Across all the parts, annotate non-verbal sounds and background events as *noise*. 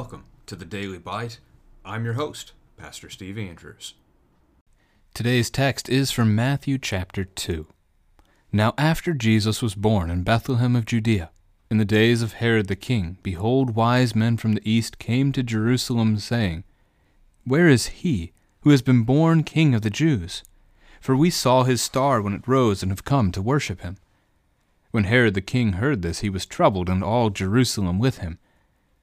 Welcome to the Daily Bite. I'm your host, Pastor Steve Andrews. Today's text is from Matthew chapter 2. Now, after Jesus was born in Bethlehem of Judea, in the days of Herod the king, behold, wise men from the east came to Jerusalem, saying, Where is he who has been born king of the Jews? For we saw his star when it rose and have come to worship him. When Herod the king heard this, he was troubled, and all Jerusalem with him.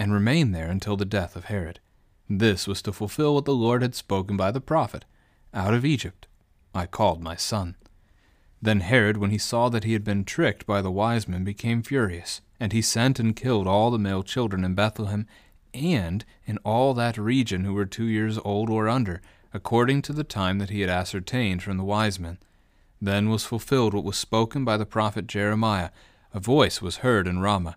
and remained there until the death of Herod. This was to fulfill what the Lord had spoken by the prophet Out of Egypt I called my son. Then Herod, when he saw that he had been tricked by the wise men, became furious, and he sent and killed all the male children in Bethlehem and in all that region who were two years old or under, according to the time that he had ascertained from the wise men. Then was fulfilled what was spoken by the prophet Jeremiah. A voice was heard in Ramah,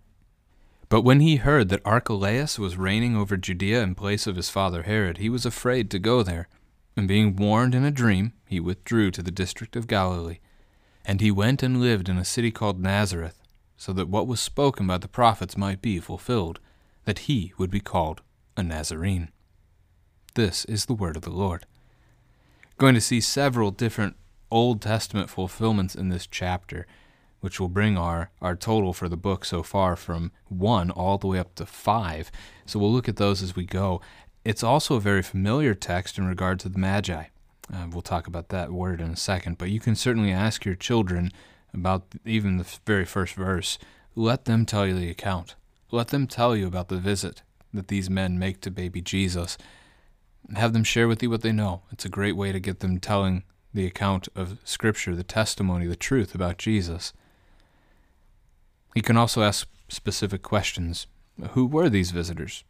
But when he heard that Archelaus was reigning over Judea in place of his father Herod, he was afraid to go there. And being warned in a dream, he withdrew to the district of Galilee. And he went and lived in a city called Nazareth so that what was spoken by the prophets might be fulfilled, that he would be called a Nazarene. This is the word of the Lord. Going to see several different Old Testament fulfillments in this chapter, which will bring our, our total for the book so far from one all the way up to five. So we'll look at those as we go. It's also a very familiar text in regard to the Magi. Uh, we'll talk about that word in a second, but you can certainly ask your children about even the very first verse, let them tell you the account. Let them tell you about the visit that these men make to baby Jesus. Have them share with you what they know. It's a great way to get them telling the account of Scripture, the testimony, the truth about Jesus. He can also ask specific questions. Who were these visitors?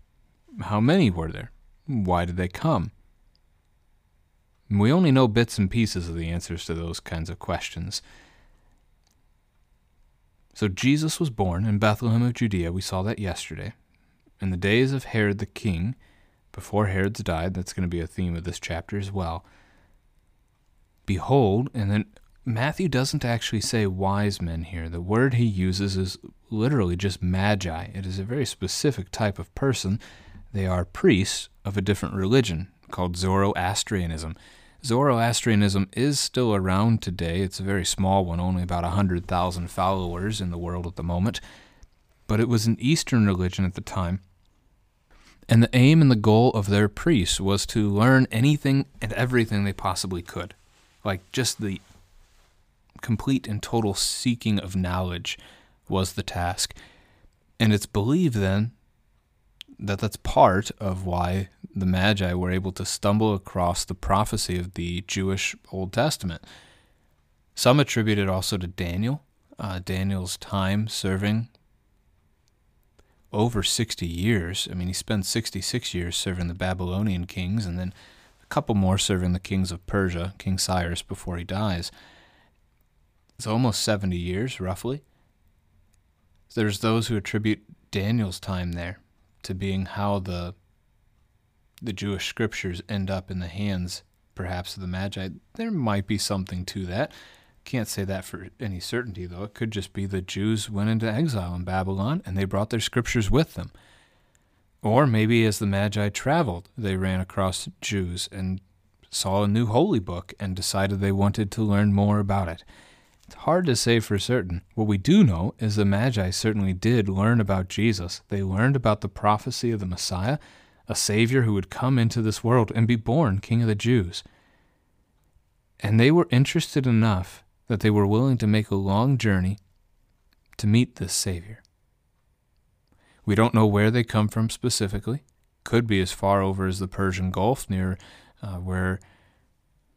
How many were there? Why did they come? We only know bits and pieces of the answers to those kinds of questions. So Jesus was born in Bethlehem of Judea. We saw that yesterday. In the days of Herod the king, before Herod's died, that's going to be a theme of this chapter as well. Behold, and then Matthew doesn't actually say wise men here. The word he uses is literally just magi. It is a very specific type of person. They are priests of a different religion called Zoroastrianism. Zoroastrianism is still around today. It's a very small one, only about 100,000 followers in the world at the moment. But it was an Eastern religion at the time. And the aim and the goal of their priests was to learn anything and everything they possibly could. Like just the complete and total seeking of knowledge was the task. And it's believed then that that's part of why the Magi were able to stumble across the prophecy of the Jewish Old Testament. Some attribute it also to Daniel, uh, Daniel's time serving over 60 years. I mean, he spent 66 years serving the Babylonian kings and then a couple more serving the kings of Persia, King Cyrus, before he dies. It's almost 70 years, roughly. There's those who attribute Daniel's time there to being how the the Jewish scriptures end up in the hands, perhaps, of the Magi. There might be something to that. Can't say that for any certainty, though. It could just be the Jews went into exile in Babylon and they brought their scriptures with them. Or maybe as the Magi traveled, they ran across Jews and saw a new holy book and decided they wanted to learn more about it. It's hard to say for certain. What we do know is the Magi certainly did learn about Jesus. They learned about the prophecy of the Messiah, a Savior who would come into this world and be born King of the Jews. And they were interested enough that they were willing to make a long journey to meet this Savior. We don't know where they come from specifically. Could be as far over as the Persian Gulf, near uh, where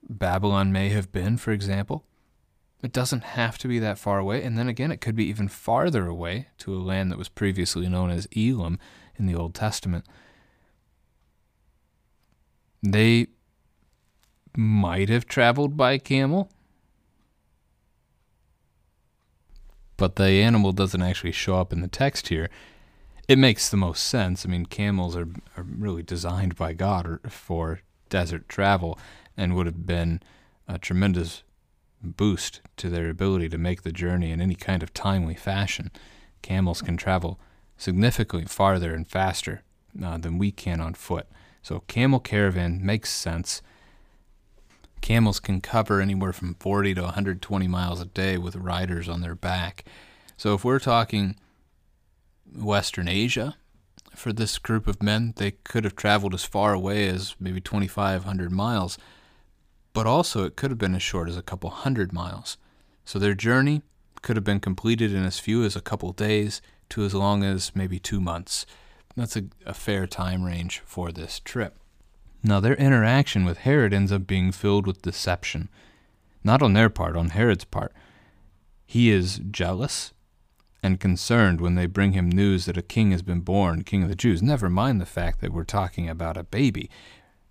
Babylon may have been, for example. It doesn't have to be that far away. And then again, it could be even farther away to a land that was previously known as Elam in the Old Testament. They might have traveled by camel. but the animal doesn't actually show up in the text here. It makes the most sense. I mean, camels are, are really designed by God for desert travel and would have been a tremendous boost to their ability to make the journey in any kind of timely fashion. Camels can travel significantly farther and faster uh, than we can on foot. So, camel caravan makes sense. Camels can cover anywhere from 40 to 120 miles a day with riders on their back. So if we're talking Western Asia, for this group of men, they could have traveled as far away as maybe 2,500 miles, but also it could have been as short as a couple hundred miles. So their journey could have been completed in as few as a couple days to as long as maybe two months. That's a, a fair time range for this trip. Now, their interaction with Herod ends up being filled with deception. Not on their part, on Herod's part. He is jealous and concerned when they bring him news that a king has been born, king of the Jews. Never mind the fact that we're talking about a baby,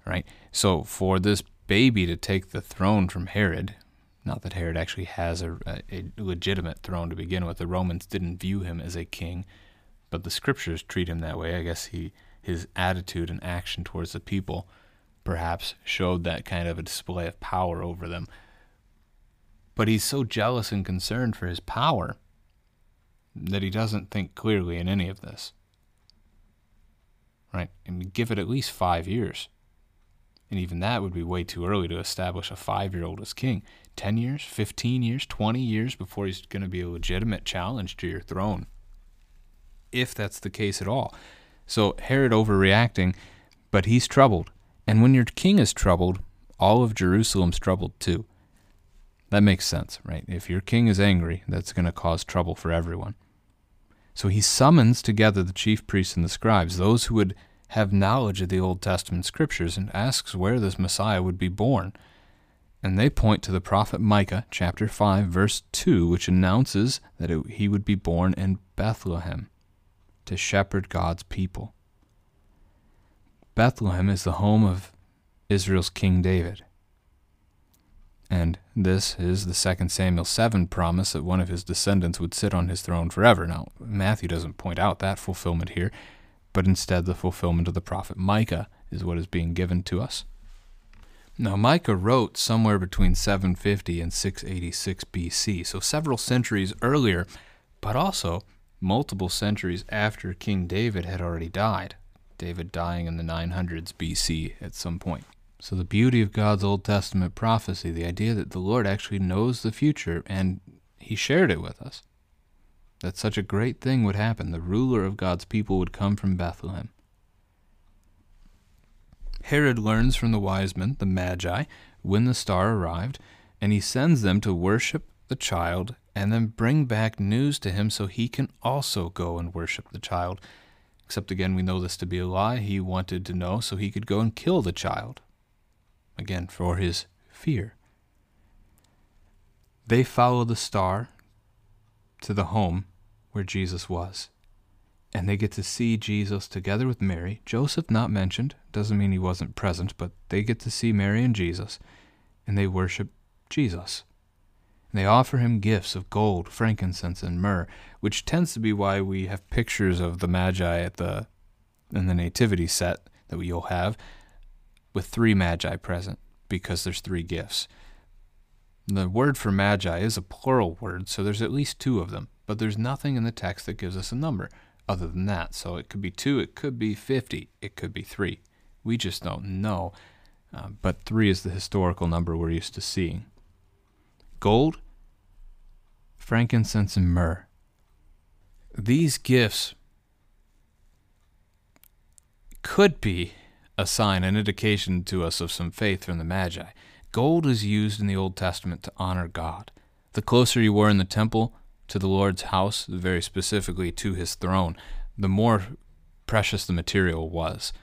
right? So, for this baby to take the throne from Herod, not that Herod actually has a, a, legitimate throne to begin with, the Romans didn't view him as a king, but the scriptures treat him that way. I guess he his attitude and action towards the people perhaps showed that kind of a display of power over them. But he's so jealous and concerned for his power that he doesn't think clearly in any of this. Right? Mean, give it at least five years. And even that would be way too early to establish a five year old as king. 10 years, 15 years, 20 years before he's going to be a legitimate challenge to your throne. If that's the case at all. So Herod overreacting, but he's troubled. And when your king is troubled, all of Jerusalem's troubled too. That makes sense, right? If your king is angry, that's going to cause trouble for everyone. So he summons together the chief priests and the scribes, those who would have knowledge of the Old Testament scriptures, and asks where this Messiah would be born. And they point to the prophet Micah, chapter 5, verse 2, which announces that it, he would be born in Bethlehem to shepherd God's people. Bethlehem is the home of Israel's King David. And this is the 2 Samuel 7 promise that one of his descendants would sit on his throne forever. Now, Matthew doesn't point out that fulfillment here, but instead the fulfillment of the prophet Micah is what is being given to us. Now, Micah wrote somewhere between 750 and 686 BC, so several centuries earlier, but also multiple centuries after King David had already died. David dying in the 900s BC at some point. So, the beauty of God's Old Testament prophecy, the idea that the Lord actually knows the future and He shared it with us, that such a great thing would happen. The ruler of God's people would come from Bethlehem. Herod learns from the wise men, the Magi, when the star arrived, and he sends them to worship the child and then bring back news to him so he can also go and worship the child. Except again, we know this to be a lie. He wanted to know so he could go and kill the child. Again, for his fear. they follow the star to the home where Jesus was. And they get to see Jesus together with Mary. Joseph not mentioned, doesn't mean he wasn't present, but they get to see Mary and Jesus, and they worship Jesus. And they offer him gifts of gold, frankincense, and myrrh, which tends to be why we have pictures of the Magi at the in the nativity set that you'll have with three Magi present, because there's three gifts. The word for magi is a plural word, so there's at least two of them, but there's nothing in the text that gives us a number other than that. So it could be two, it could be 50, it could be three. We just don't know. Uh, but three is the historical number we're used to seeing. Gold, frankincense, and myrrh. These gifts could be a sign, an indication to us of some faith from the Magi. Gold is used in the Old Testament to honor God. The closer you were in the temple to the Lord's house, very specifically to his throne, the more precious the material was.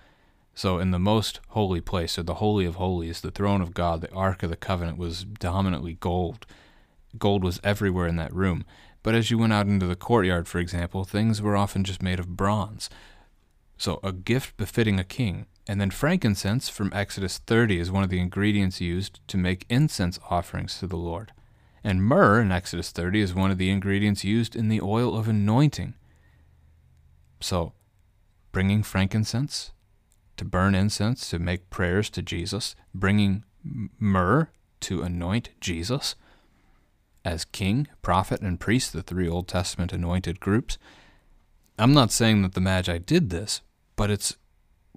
So, in the most holy place, or the Holy of Holies, the throne of God, the Ark of the Covenant was dominantly gold. Gold was everywhere in that room. But as you went out into the courtyard, for example, things were often just made of bronze. So, a gift befitting a king. And then frankincense from Exodus 30 is one of the ingredients used to make incense offerings to the Lord. And myrrh in Exodus 30 is one of the ingredients used in the oil of anointing. So, bringing frankincense to burn incense, to make prayers to Jesus, bringing myrrh to anoint Jesus as king, prophet, and priest, the three Old Testament anointed groups. I'm not saying that the Magi did this, but it's,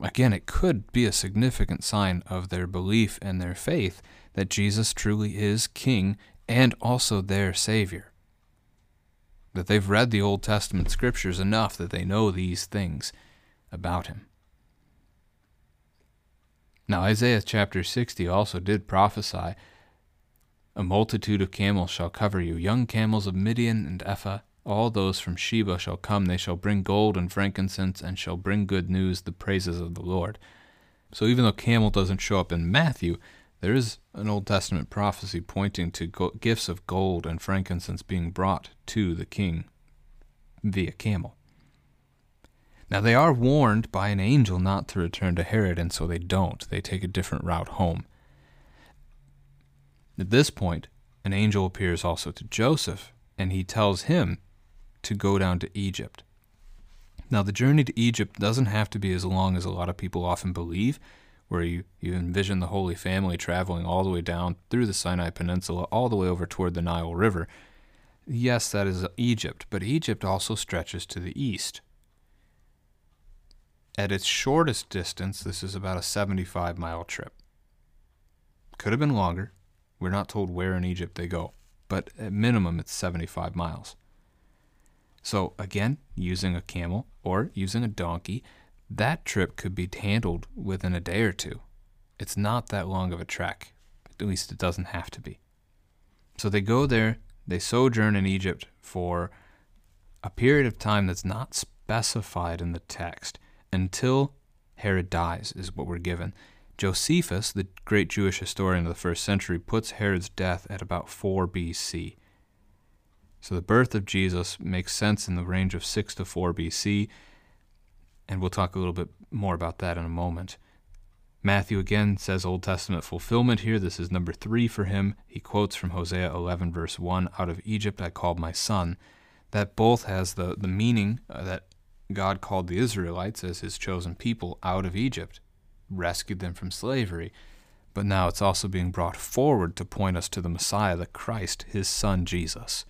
again, it could be a significant sign of their belief and their faith that Jesus truly is king and also their Savior. That they've read the Old Testament scriptures enough that they know these things about him. Now, Isaiah chapter 60 also did prophesy A multitude of camels shall cover you, young camels of Midian and Ephah. All those from Sheba shall come. They shall bring gold and frankincense, and shall bring good news, the praises of the Lord. So, even though camel doesn't show up in Matthew, there is an Old Testament prophecy pointing to go- gifts of gold and frankincense being brought to the king via camel. Now, they are warned by an angel not to return to Herod, and so they don't. They take a different route home. At this point, an angel appears also to Joseph, and he tells him to go down to Egypt. Now, the journey to Egypt doesn't have to be as long as a lot of people often believe where you, you envision the Holy Family traveling all the way down through the Sinai Peninsula, all the way over toward the Nile River. Yes, that is Egypt, but Egypt also stretches to the east. At its shortest distance, this is about a 75 mile trip. Could have been longer. We're not told where in Egypt they go, but at minimum, it's 75 miles. So, again, using a camel or using a donkey, that trip could be handled within a day or two. It's not that long of a trek. At least it doesn't have to be. So they go there, they sojourn in Egypt for a period of time that's not specified in the text until Herod dies, is what we're given. Josephus, the great Jewish historian of the first century, puts Herod's death at about 4 BC. So the birth of Jesus makes sense in the range of 6 to 4 BC and we'll talk a little bit more about that in a moment. Matthew again says Old Testament fulfillment here. This is number three for him. He quotes from Hosea 11, verse 1 Out of Egypt I called my son. That both has the, the meaning uh, that God called the Israelites as his chosen people out of Egypt, rescued them from slavery. But now it's also being brought forward to point us to the Messiah, the Christ, his son Jesus.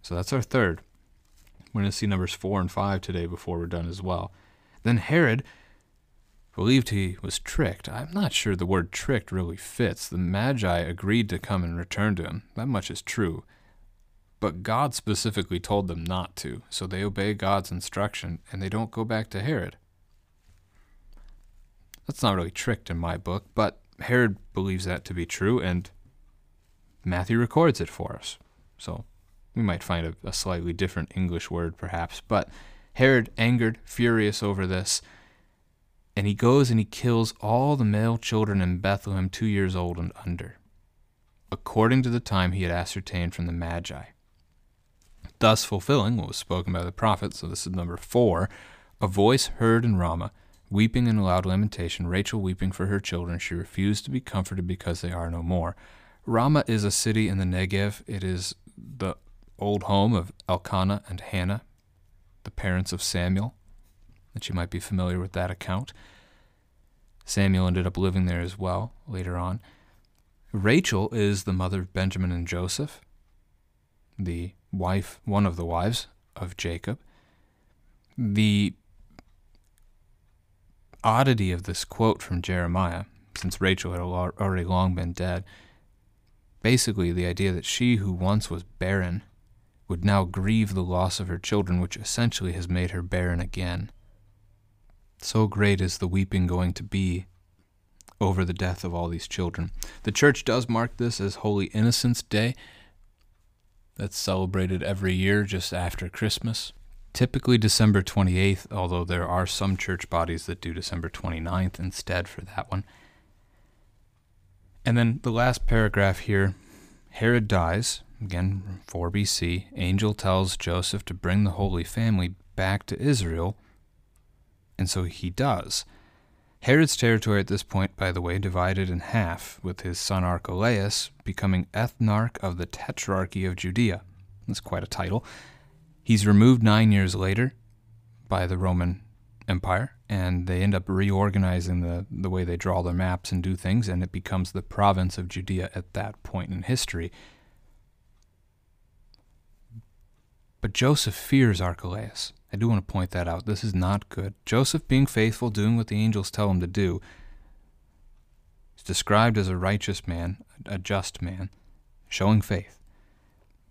So that's our third. We're going to see numbers 4 and 5 today before we're done as well. Then Herod believed he was tricked. I'm not sure the word tricked really fits. The Magi agreed to come and return to him. That much is true. But God specifically told them not to, so they obey God's instruction and they don't go back to Herod. That's not really tricked in my book, but Herod believes that to be true, and Matthew records it for us. So we might find a, a slightly different English word, perhaps. But Herod, angered, furious over this, and he goes and he kills all the male children in Bethlehem two years old and under. according to the time he had ascertained from the Magi. Thus fulfilling what was spoken by the prophet. So this is number four. A voice heard in Ramah, weeping in loud lamentation, Rachel weeping for her children. She refused to be comforted because they are no more. Ramah is a city in the Negev. It is the old home of Elkanah and Hannah, the parents of Samuel, that you might be familiar with that account. Samuel ended up living there as well later on. Rachel is the mother of Benjamin and Joseph, the wife, one of the wives of Jacob. The oddity of this quote from Jeremiah, since Rachel had already long been dead, basically the idea that she who once was barren would now grieve the loss of her children, which essentially has made her barren again. So great is the weeping going to be over the death of all these children. The church does mark this as Holy Innocents' Day. That's celebrated every year just after Christmas. Typically December 28th, although there are some church bodies that do December 29th instead for that one. And then the last paragraph here Herod dies, again 4 BC. Angel tells Joseph to bring the Holy Family back to Israel, and so he does. Herod's territory at this point, by the way, divided in half, with his son Archelaus becoming ethnarch of the Tetrarchy of Judea. That's quite a title. He's removed nine years later by the Roman Empire, and they end up reorganizing the, the way they draw their maps and do things, and it becomes the province of Judea at that point in history. But Joseph fears Archelaus. I do want to point that out. This is not good. Joseph, being faithful, doing what the angels tell him to do, is described as a righteous man, a just man, showing faith.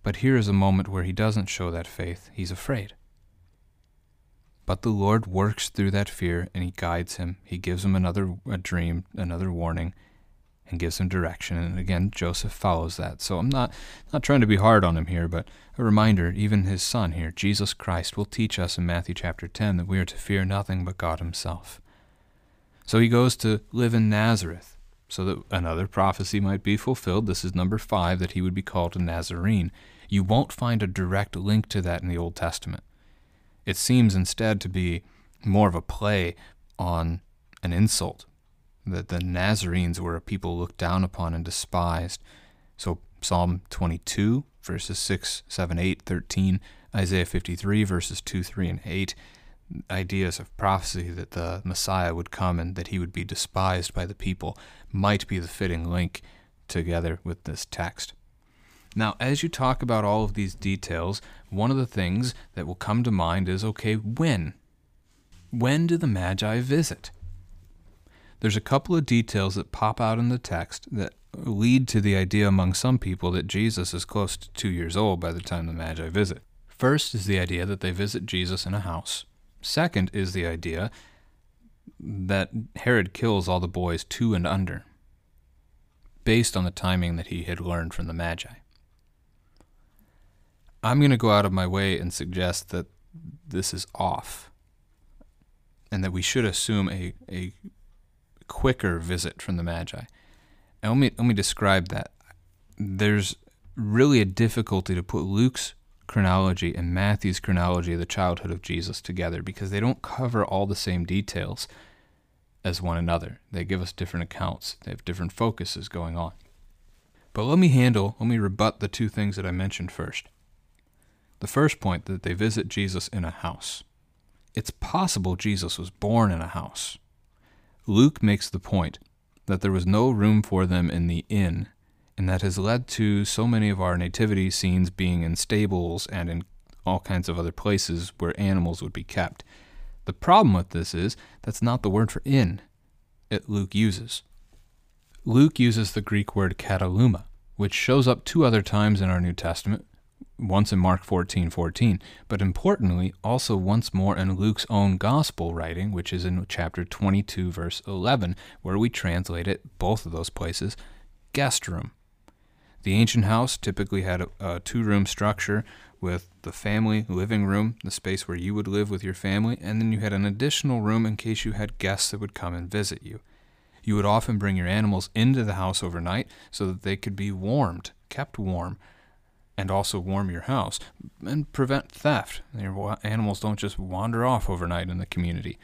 But here is a moment where he doesn't show that faith. He's afraid. But the Lord works through that fear and he guides him. He gives him another a dream, another warning, and gives him direction. And again, Joseph follows that. So I'm not not trying to be hard on him here, but a reminder, even his son here, Jesus Christ, will teach us in Matthew chapter 10 that we are to fear nothing but God himself. So he goes to live in Nazareth, so that another prophecy might be fulfilled. This is number five, that he would be called a Nazarene. You won't find a direct link to that in the Old Testament. It seems instead to be more of a play on an insult that the Nazarenes were a people looked down upon and despised. So Psalm 22, verses 6, 7, 8, 13, Isaiah 53, verses 2, 3, and 8, ideas of prophecy that the Messiah would come and that he would be despised by the people might be the fitting link together with this text. Now, as you talk about all of these details, one of the things that will come to mind is okay, when? When do the Magi visit? There's a couple of details that pop out in the text that lead to the idea among some people that Jesus is close to two years old by the time the Magi visit. First is the idea that they visit Jesus in a house. Second is the idea that Herod kills all the boys two and under, based on the timing that he had learned from the Magi. I'm going to go out of my way and suggest that this is off, and that we should assume a, a quicker visit from the Magi. And let me, let me describe that. There's really a difficulty to put Luke's chronology and Matthew's chronology of the childhood of Jesus together because they don't cover all the same details as one another. They give us different accounts, they have different focuses going on. But let me handle, let me rebut the two things that I mentioned first. The first point that they visit Jesus in a house. It's possible Jesus was born in a house. Luke makes the point that there was no room for them in the inn, and that has led to so many of our nativity scenes being in stables and in all kinds of other places where animals would be kept. The problem with this is that's not the word for inn it Luke uses. Luke uses the Greek word kataluma, which shows up two other times in our New Testament, once in Mark 14 14, but importantly, also once more in Luke's own gospel writing, which is in chapter 22, verse 11, where we translate it, both of those places, guest room. The ancient house typically had a, a two room structure with the family living room, the space where you would live with your family, and then you had an additional room in case you had guests that would come and visit you. You would often bring your animals into the house overnight so that they could be warmed, kept warm, and also warm your house and prevent theft. Your animals don't just wander off overnight in the community.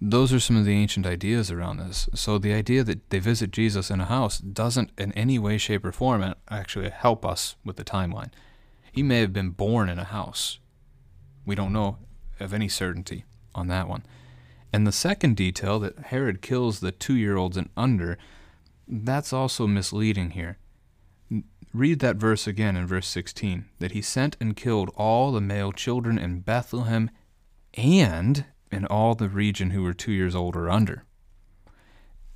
Those are some of the ancient ideas around this. So the idea that they visit Jesus in a house doesn't in any way, shape, or form actually help us with the timeline. He may have been born in a house. We don't know of any certainty on that one. And the second detail that Herod kills the two year olds and under, that's also misleading here. Read that verse again in verse 16 that he sent and killed all the male children in Bethlehem and in all the region who were two years old or under.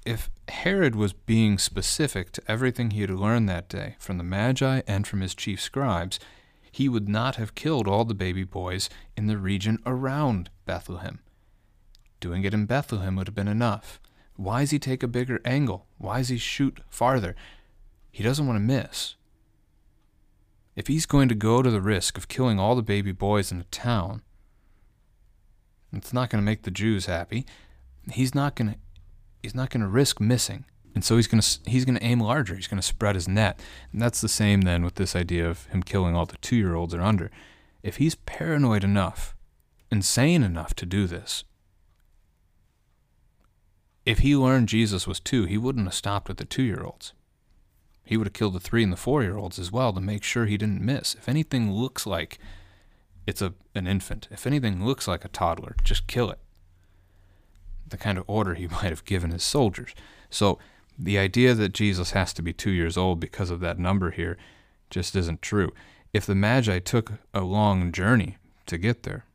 If Herod was being specific to everything he had learned that day from the Magi and from his chief scribes, he would not have killed all the baby boys in the region around Bethlehem. Doing it in Bethlehem would have been enough. Why does he take a bigger angle? Why does he shoot farther? He doesn't want to miss. If he's going to go to the risk of killing all the baby boys in a town, it's not going to make the Jews happy. He's not going to he's not going to risk missing. And so he's going to he's going to aim larger. He's going to spread his net. And that's the same then with this idea of him killing all the 2-year-olds or under. If he's paranoid enough, insane enough to do this, if he learned Jesus was 2, he wouldn't have stopped at the 2-year-olds. He would have killed the 3 and the 4-year-olds as well to make sure he didn't miss. If anything looks like it's a an infant. If anything looks like a toddler, just kill it. The kind of order he *laughs* might have given his soldiers. So the idea that Jesus has to be two years old because of that number here just isn't true. If the Magi took a long journey to get there,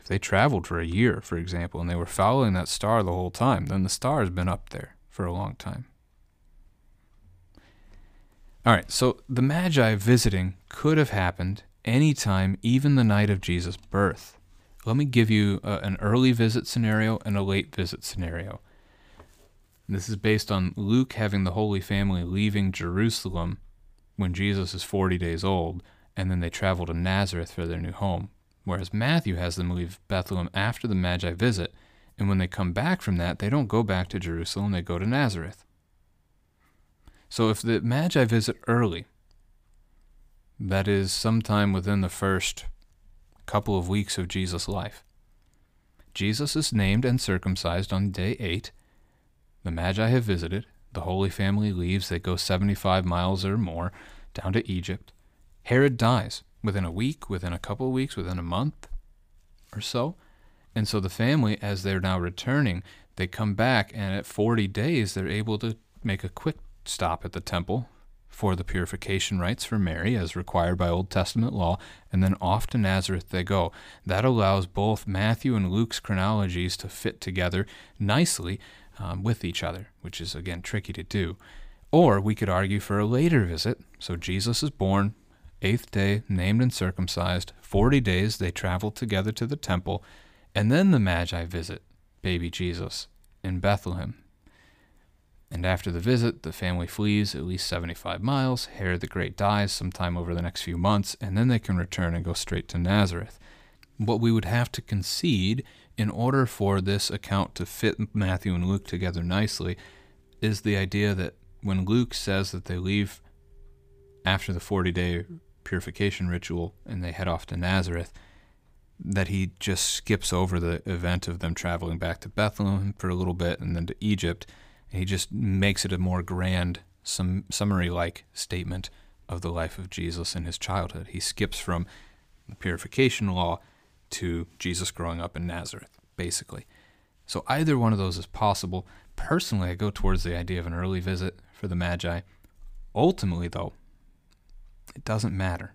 if they traveled for a year, for example, and they were following that star the whole time, then the star has been up there for a long time. All right, so the Magi visiting could have happened anytime, even the night of Jesus' birth. Let me give you a, an early visit scenario and a late visit scenario. This is based on Luke having the Holy Family leaving Jerusalem when Jesus is 40 days old, and then they travel to Nazareth for their new home. Whereas Matthew has them leave Bethlehem after the Magi visit, and when they come back from that, they don't go back to Jerusalem, they go to Nazareth. So if the Magi visit early, that is sometime within the first couple of weeks of Jesus' life. Jesus is named and circumcised on day 8. The Magi have visited. The Holy Family leaves. They go 75 miles or more down to Egypt. Herod dies within a week, within a couple of weeks, within a month or so. And so the family, as they're now returning, they come back, and at 40 days, they're able to make a quick stop at the temple for the purification rites for Mary, as required by Old Testament law, and then off to Nazareth they go. That allows both Matthew and Luke's chronologies to fit together nicely um, with each other, which is, again, tricky to do. Or we could argue for a later visit. So Jesus is born, eighth day, named and circumcised. Forty days they travel together to the temple, and then the Magi visit baby Jesus in Bethlehem. And after the visit, the family flees at least 75 miles. Herod the Great dies sometime over the next few months, and then they can return and go straight to Nazareth. What we would have to concede in order for this account to fit Matthew and Luke together nicely is the idea that when Luke says that they leave after the 40 day purification ritual and they head off to Nazareth, that he just skips over the event of them traveling back to Bethlehem for a little bit and then to Egypt he just makes it a more grand, some summary like statement of the life of Jesus in his childhood. He skips from the purification law to Jesus growing up in Nazareth, basically. So either one of those is possible. Personally, I go towards the idea of an early visit for the Magi. Ultimately, though, it doesn't matter.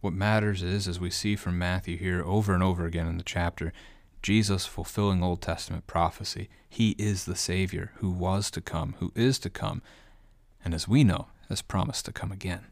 What matters is, as we see from Matthew here over and over again in the chapter, Jesus fulfilling Old Testament prophecy. He is the Savior who was to come, who is to come, and as we know, has promised to come again.